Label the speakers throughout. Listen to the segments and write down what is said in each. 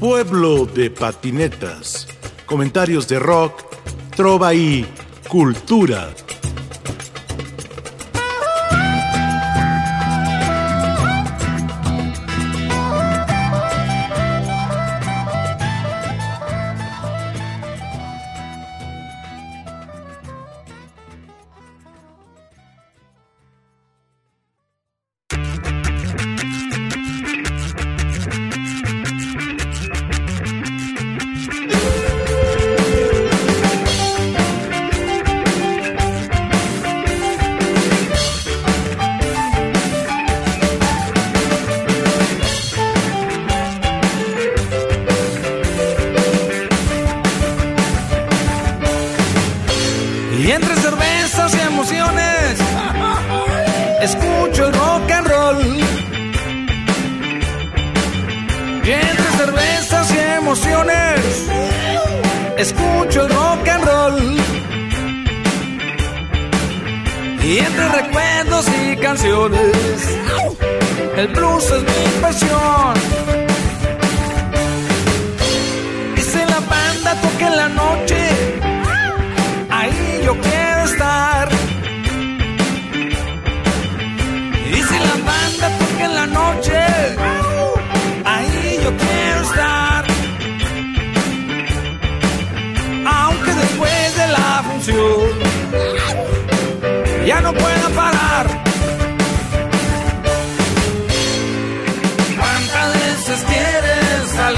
Speaker 1: Pueblo de patinetas. Comentarios de rock, trova y cultura.
Speaker 2: Y entre cervezas y emociones, escucho el rock and roll. Y entre cervezas y emociones, escucho el rock and roll. Y entre recuerdos y canciones, el blues es mi pasión.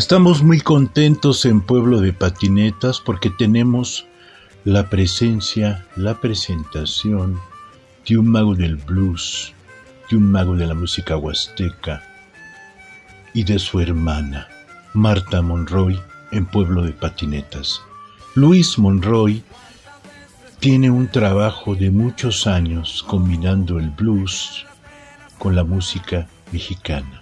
Speaker 3: Estamos muy contentos en Pueblo de Patinetas porque tenemos la presencia, la presentación de un mago del blues, de un mago de la música huasteca y de su hermana, Marta Monroy, en Pueblo de Patinetas. Luis Monroy tiene un trabajo de muchos años combinando el blues con la música mexicana.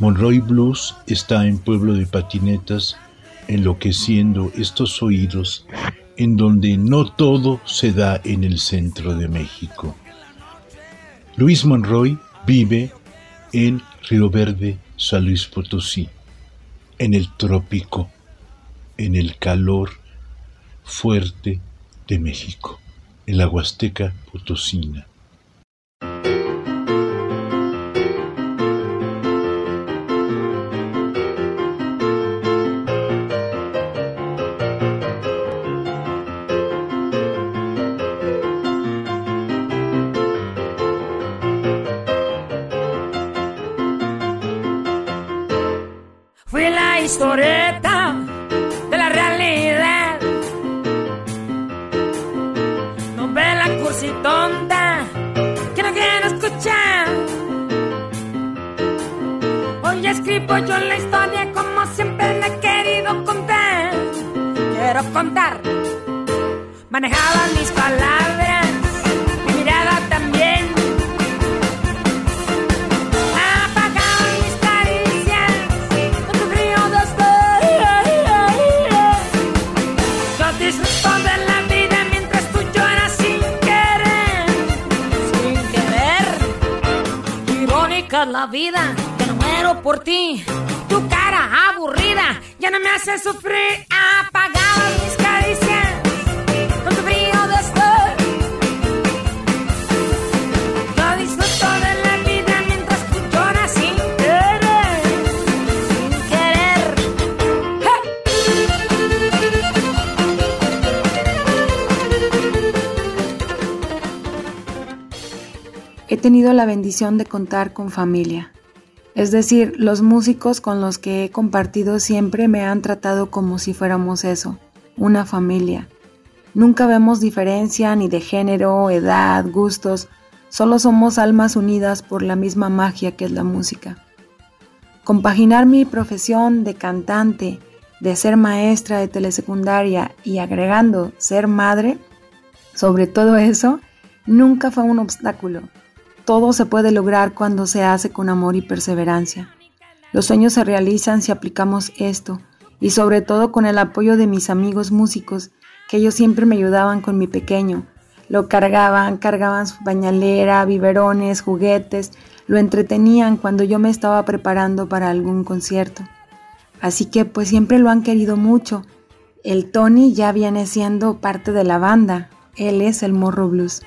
Speaker 3: Monroy Blues está en Pueblo de Patinetas, enloqueciendo estos oídos en donde no todo se da en el centro de México. Luis Monroy vive en Río Verde, San Luis Potosí, en el trópico, en el calor fuerte de México, en la Huasteca Potosina.
Speaker 4: De la realidad. Novela cursi tonta que no quiero escuchar. Hoy escribo yo la historia como siempre la he querido contar. Quiero contar. Manejaba mis palabras la vida, que no muero por ti. Tu cara aburrida ya no me hace sufrir.
Speaker 5: Tenido la bendición de contar con familia. Es decir, los músicos con los que he compartido siempre me han tratado como si fuéramos eso, una familia. Nunca vemos diferencia ni de género, edad, gustos, solo somos almas unidas por la misma magia que es la música. Compaginar mi profesión de cantante, de ser maestra de telesecundaria y agregando ser madre, sobre todo eso, nunca fue un obstáculo. Todo se puede lograr cuando se hace con amor y perseverancia. Los sueños se realizan si aplicamos esto, y sobre todo con el apoyo de mis amigos músicos que ellos siempre me ayudaban con mi pequeño. Lo cargaban, cargaban su bañalera, biberones, juguetes, lo entretenían cuando yo me estaba preparando para algún concierto. Así que pues siempre lo han querido mucho. El Tony ya viene siendo parte de la banda. Él es el Morro Blues.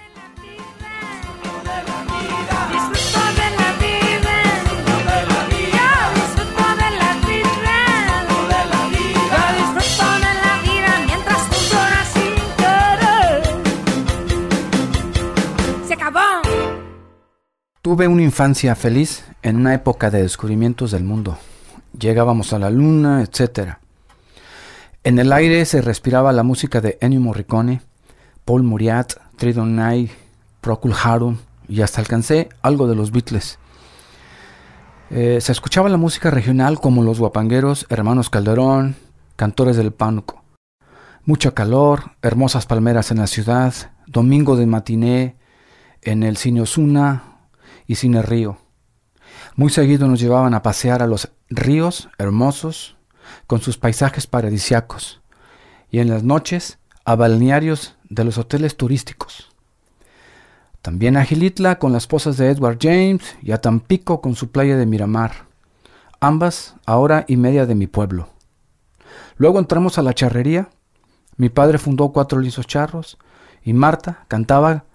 Speaker 6: Tuve una infancia feliz en una época de descubrimientos del mundo. Llegábamos a la luna, etc. En el aire se respiraba la música de Ennio Morricone, Paul Muriat, Tridon Knight, Procul Harum y hasta alcancé algo de los Beatles. Eh, se escuchaba la música regional como los guapangueros, hermanos Calderón, cantores del pánuco. Mucha calor, hermosas palmeras en la ciudad, domingo de matiné en el cine Osuna, y Cine Río. Muy seguido nos llevaban a pasear a los ríos hermosos con sus paisajes paradisiacos y en las noches a balnearios de los hoteles turísticos. También a Gilitla con las posas de Edward James y a Tampico con su playa de Miramar, ambas a hora y media de mi pueblo. Luego entramos a la charrería. Mi padre fundó cuatro lisos charros y Marta cantaba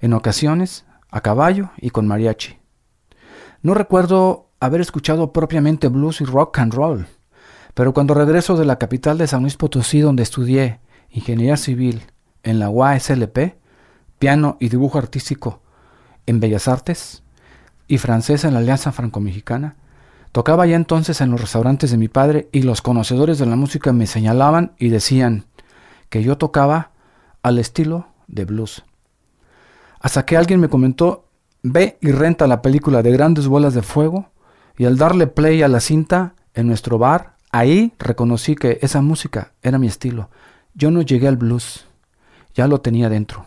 Speaker 6: en ocasiones a caballo y con mariachi. No recuerdo haber escuchado propiamente blues y rock and roll, pero cuando regreso de la capital de San Luis Potosí, donde estudié ingeniería civil en la UASLP, piano y dibujo artístico en Bellas Artes y francés en la Alianza Franco-Mexicana, tocaba ya entonces en los restaurantes de mi padre y los conocedores de la música me señalaban y decían que yo tocaba al estilo de blues. Hasta que alguien me comentó, ve y renta la película de grandes bolas de fuego, y al darle play a la cinta en nuestro bar, ahí reconocí que esa música era mi estilo. Yo no llegué al blues, ya lo tenía dentro.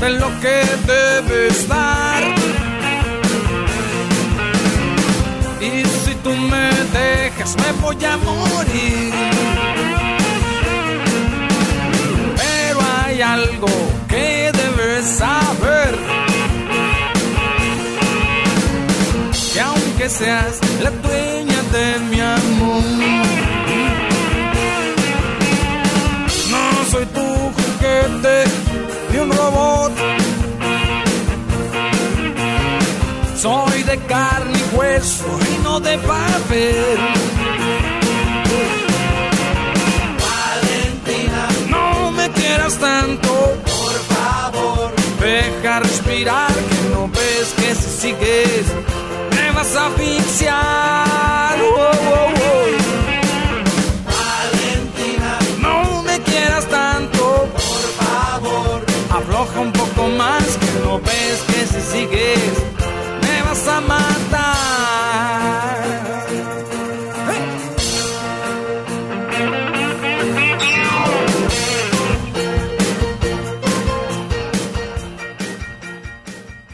Speaker 2: De lo que debes dar. Y si tú me dejas, me voy a morir. Pero hay algo que debes saber. Que aunque seas la dueña de mi amor, un robot. Soy de carne y hueso y no de papel. Valentina, no me quieras tanto, por favor. Deja respirar, que no ves que si sigues me vas a asfixiar. Valentina, afloja un poco más, que no ves que si sigues me vas a matar.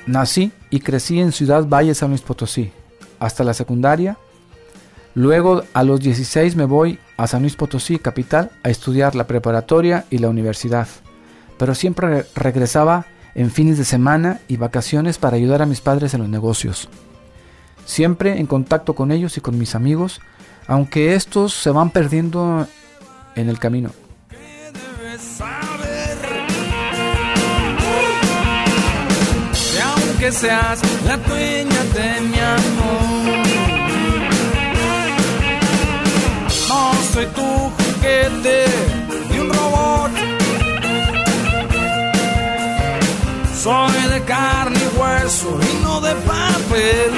Speaker 6: Nací y crecí en Ciudad Valle, San Luis Potosí, hasta la secundaria. Luego, a los 16 me voy a San Luis Potosí, capital, a estudiar la preparatoria y la universidad. Pero siempre regresaba en fines de semana y vacaciones para ayudar a mis padres en los negocios. Siempre en contacto con ellos y con mis amigos, aunque estos se van perdiendo en el camino.
Speaker 2: Que seas la dueña de mi amor. No soy tu juguete Soy de carne y hueso y no de papel.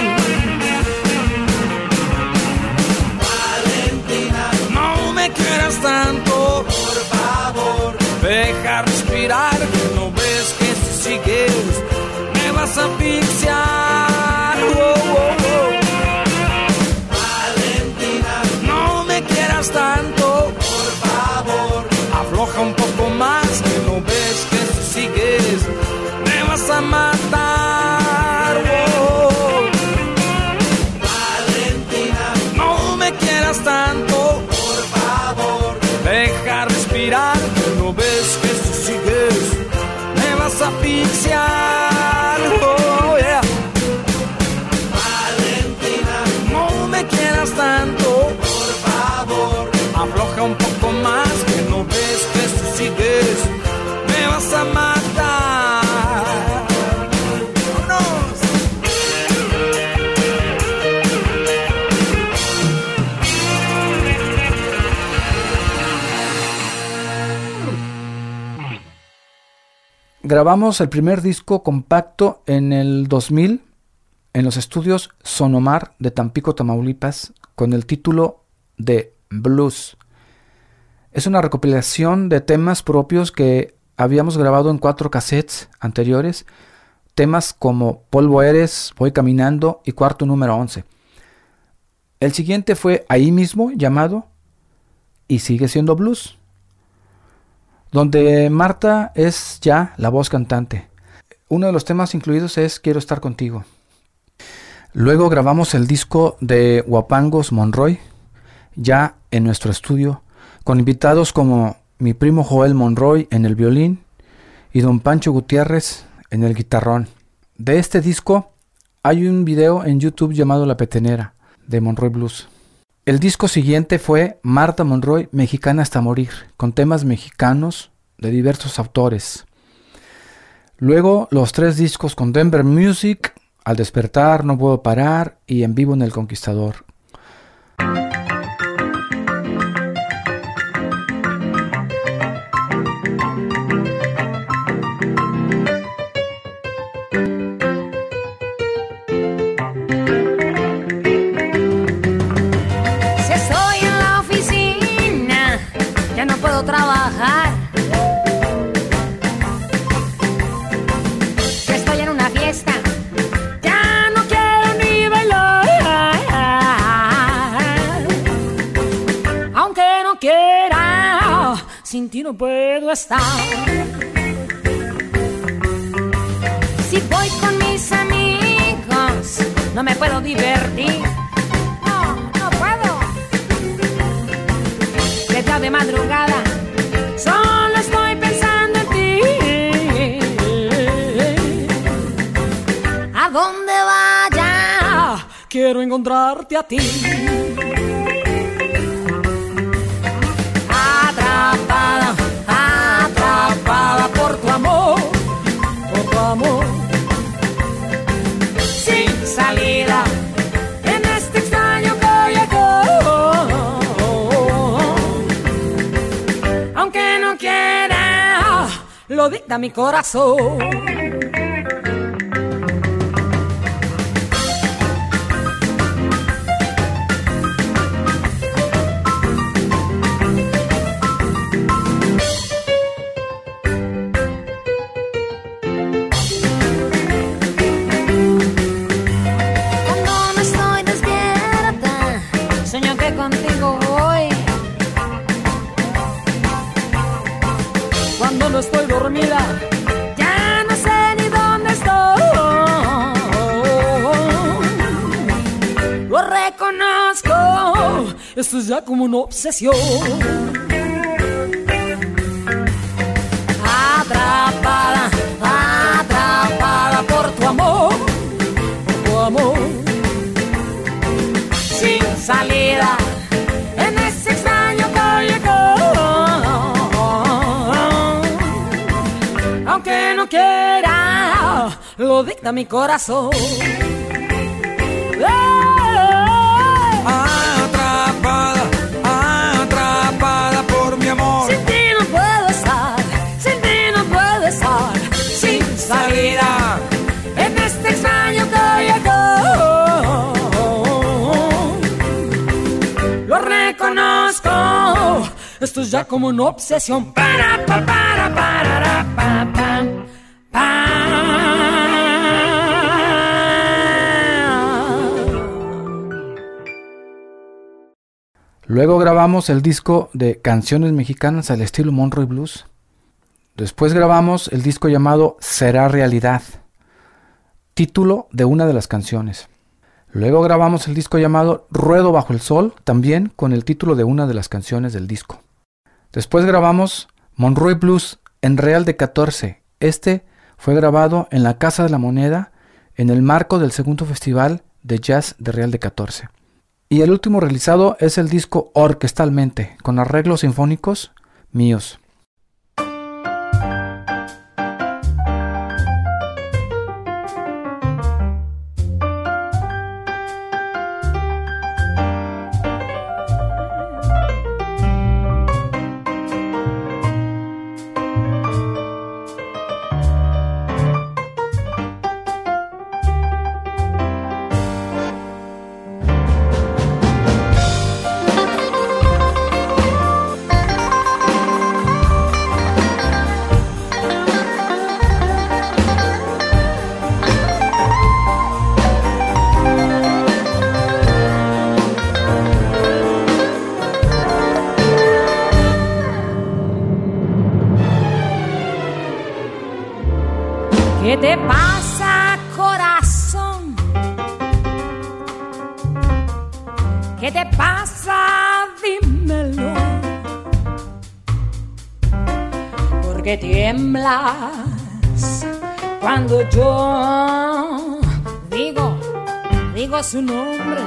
Speaker 2: Valentina, no me quieras tanto, por favor. Deja respirar, que no ves que si sigues vas a asfixiar.
Speaker 6: Grabamos el primer disco compacto en el 2000 en los estudios Sonomar de Tampico, Tamaulipas, con el título de Blues. Es una recopilación de temas propios que habíamos grabado en cuatro cassettes anteriores, temas como Polvo Eres, Voy Caminando y Cuarto número 11. El siguiente fue ahí mismo llamado Y sigue siendo blues, donde Marta es ya la voz cantante. Uno de los temas incluidos es Quiero estar contigo. Luego grabamos el disco de Guapangos Monroy, ya en nuestro estudio, con invitados como mi primo Joel Monroy en el violín y don Pancho Gutiérrez en el guitarrón. De este disco hay un video en YouTube llamado La Petenera de Monroy Blues. El disco siguiente fue Marta Monroy, Mexicana hasta morir, con temas mexicanos de diversos autores. Luego los tres discos con Denver Music, al despertar no puedo parar y en vivo en el Conquistador.
Speaker 4: No puedo estar. Si voy con mis amigos, no me puedo divertir. No, no puedo. Ya de madrugada, solo estoy pensando en ti. A donde vaya, quiero encontrarte a ti. Atrapada, atrapada por tu amor, por tu amor. Sin salida en este extraño callejón. Aunque no quiera, lo dicta mi corazón. usa como una obsesión.
Speaker 2: Atrapada, atrapada por tu amor,
Speaker 4: por tu amor. Sin salida en ese extraño. Aunque no quiera, lo dicta mi corazón. Esto es ya como una obsesión. Para, para, para, para, para, para,
Speaker 6: Luego grabamos el disco de canciones mexicanas al estilo Monroe Blues. Después grabamos el disco llamado Será Realidad, título de una de las canciones. Luego grabamos el disco llamado Ruedo bajo el sol, también con el título de una de las canciones del disco. Después grabamos Monroe Blues en Real de 14. Este fue grabado en la Casa de la Moneda en el marco del segundo festival de jazz de Real de 14. Y el último realizado es el disco orquestalmente, con arreglos sinfónicos míos.
Speaker 4: ¿Qué te pasa, corazón? ¿Qué te pasa? Dímelo. ¿Por qué tiemblas cuando yo digo, digo su nombre?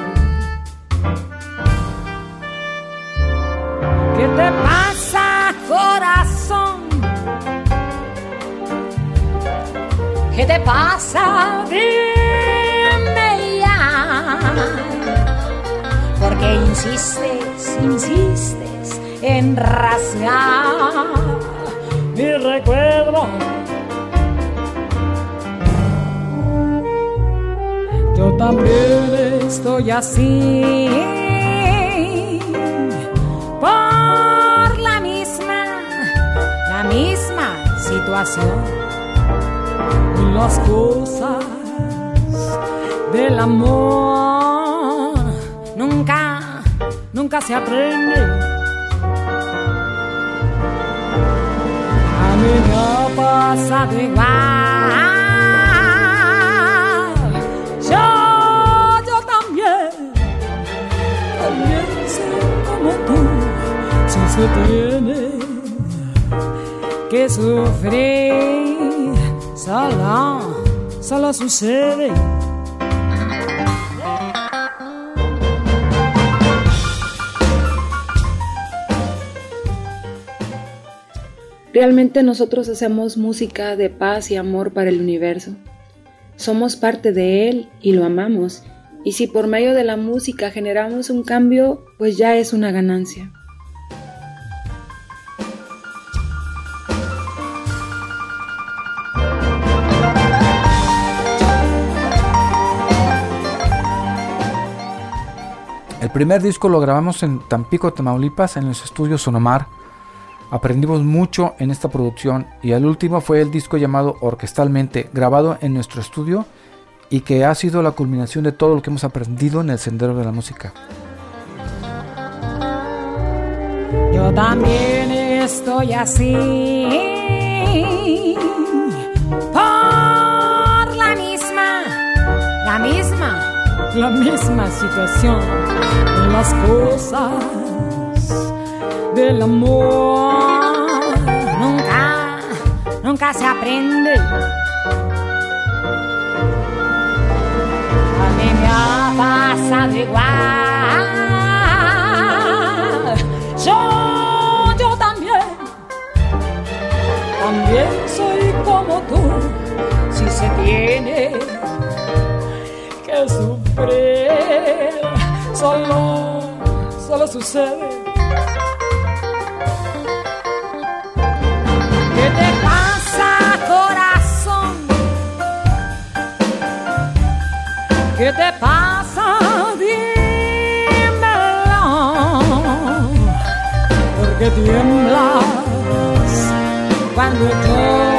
Speaker 4: ¿Qué te te pasa? Dime ya. Porque insistes, insistes en rasgar mi recuerdo. Yo también estoy así. Por la misma, la misma situación las cosas del amor nunca, nunca se aprende. A mí me ha pasado igual. Yo, yo también, también soy como tú, si se tiene que sufrir solo, solo sucede.
Speaker 5: Realmente nosotros hacemos música de paz y amor para el universo. Somos parte de él y lo amamos. Y si por medio de la música generamos un cambio, pues ya es una ganancia.
Speaker 6: Primer disco lo grabamos en Tampico, Tamaulipas, en los estudios Sonomar. Aprendimos mucho en esta producción y el último fue el disco llamado Orquestalmente, grabado en nuestro estudio y que ha sido la culminación de todo lo que hemos aprendido en el sendero de la música.
Speaker 4: Yo también estoy así. Por la misma, la misma, la misma situación. En las cosas del amor nunca, nunca se aprende. A mí me ha pasado igual. Solo, solo sucede. ¿Qué te pasa, corazón? ¿Qué te pasa? Dímelo. Porque tiemblas cuando yo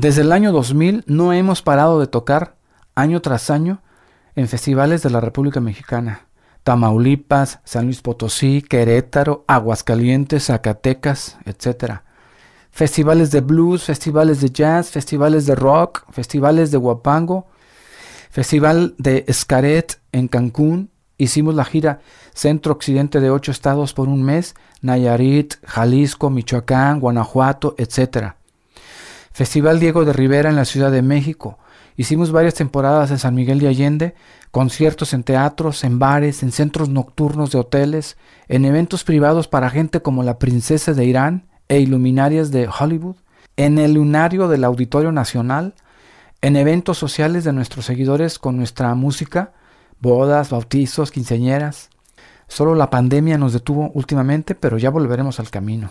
Speaker 6: Desde el año 2000 no hemos parado de tocar año tras año en festivales de la República Mexicana. Tamaulipas, San Luis Potosí, Querétaro, Aguascalientes, Zacatecas, etc. Festivales de blues, festivales de jazz, festivales de rock, festivales de guapango, festival de Escaret en Cancún. Hicimos la gira centro-occidente de ocho estados por un mes, Nayarit, Jalisco, Michoacán, Guanajuato, etc. Festival Diego de Rivera en la Ciudad de México. Hicimos varias temporadas en San Miguel de Allende, conciertos en teatros, en bares, en centros nocturnos de hoteles, en eventos privados para gente como la princesa de Irán e iluminarias de Hollywood, en el lunario del Auditorio Nacional, en eventos sociales de nuestros seguidores con nuestra música, bodas, bautizos, quinceañeras. Solo la pandemia nos detuvo últimamente, pero ya volveremos al camino.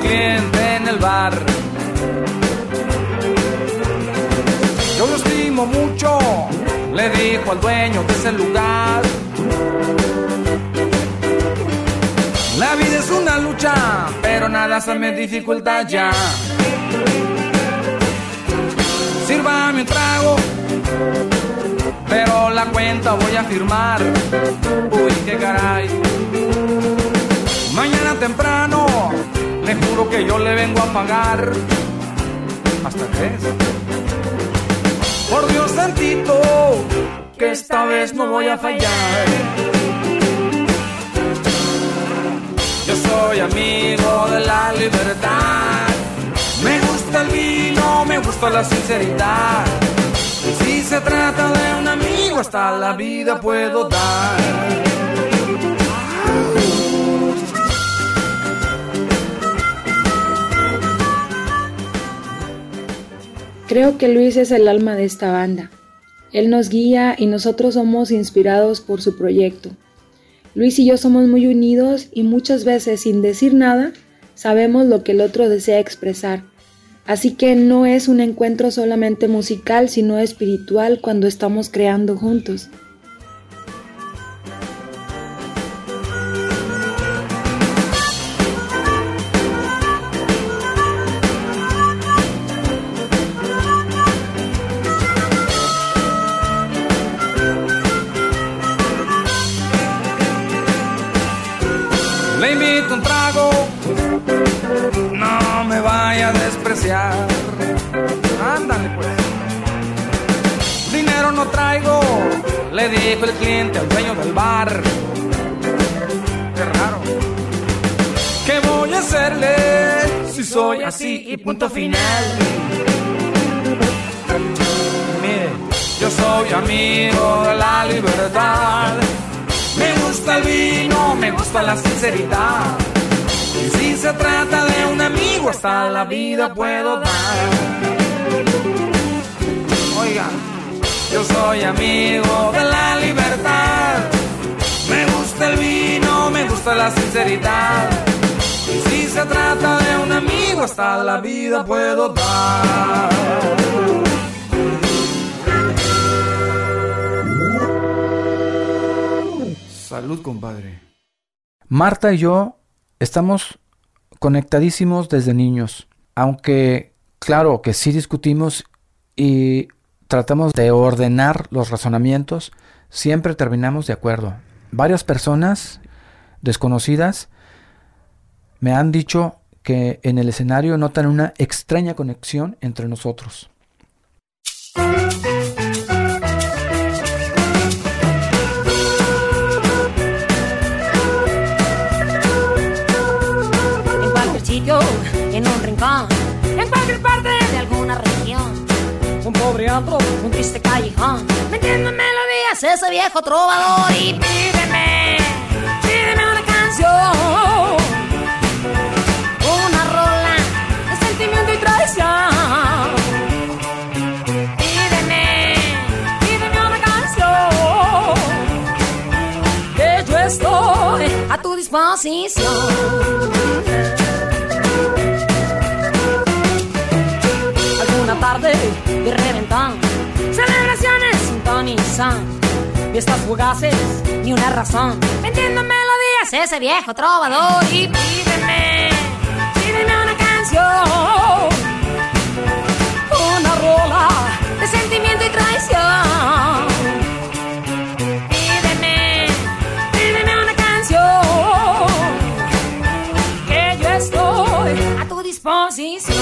Speaker 2: Cliente en el bar. Yo lo estimo mucho, le dijo al dueño de ese lugar. La vida es una lucha, pero nada se me dificulta ya. Sírvame un trago, pero la cuenta voy a firmar. Uy, qué caray. Mañana temprano le juro que yo le vengo a pagar. Hasta tres. Por Dios santito, que esta vez no voy a fallar. Yo soy amigo de la libertad. Me gusta el vino, me gusta la sinceridad. Y si se trata de un amigo, hasta la vida puedo dar.
Speaker 5: Creo que Luis es el alma de esta banda. Él nos guía y nosotros somos inspirados por su proyecto. Luis y yo somos muy unidos y muchas veces sin decir nada sabemos lo que el otro desea expresar. Así que no es un encuentro solamente musical, sino espiritual cuando estamos creando juntos.
Speaker 2: Mire, yo soy amigo de la libertad. Me gusta el vino, me gusta la sinceridad. Y si se trata de un amigo, hasta la vida puedo dar. Oiga, yo soy amigo de la libertad. Me gusta el vino, me gusta la sinceridad. Si se trata de un amigo, hasta la vida puedo dar.
Speaker 6: Salud, compadre. Marta y yo estamos conectadísimos desde niños, aunque claro que sí discutimos y tratamos de ordenar los razonamientos, siempre terminamos de acuerdo. Varias personas desconocidas me han dicho que en el escenario notan una extraña conexión entre nosotros.
Speaker 4: En cualquier sitio, en un rincón, en cualquier parte de alguna región. Un pobre antro, un triste callejón. Metiendo melodías ese viejo trovador y pídeme, pídeme una canción. Alguna tarde de reventón. Celebraciones sintonizan, fiestas fugaces, ni una razón. Vendiendo melodías ese viejo trovador y pídeme, pídeme una canción. De sentimiento y traición. Pídeme, pídeme una canción. Que yo estoy a tu disposición.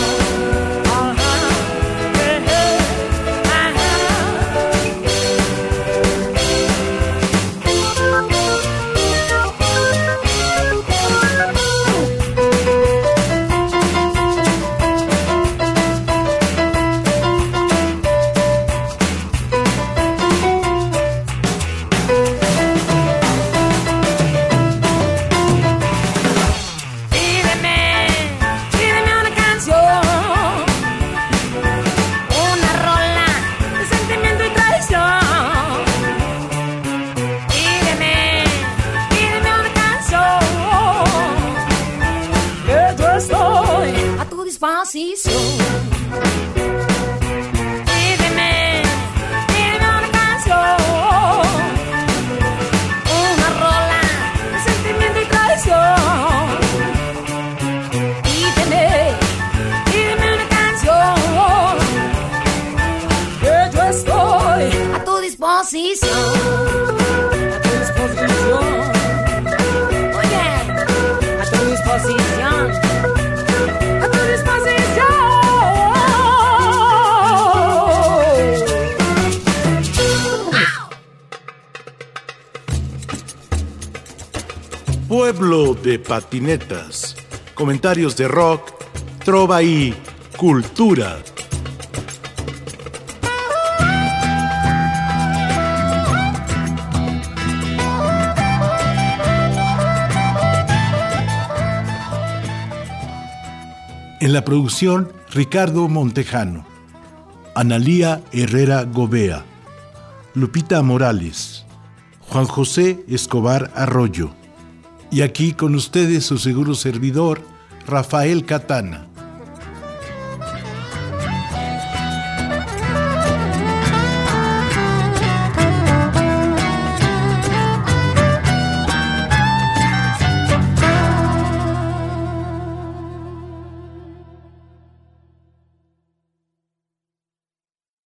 Speaker 1: Pueblo de patinetas. Comentarios de rock, trova y cultura. En la producción, Ricardo Montejano, Analía Herrera Gobea, Lupita Morales, Juan José Escobar Arroyo. Y aquí con ustedes su seguro servidor, Rafael Catana.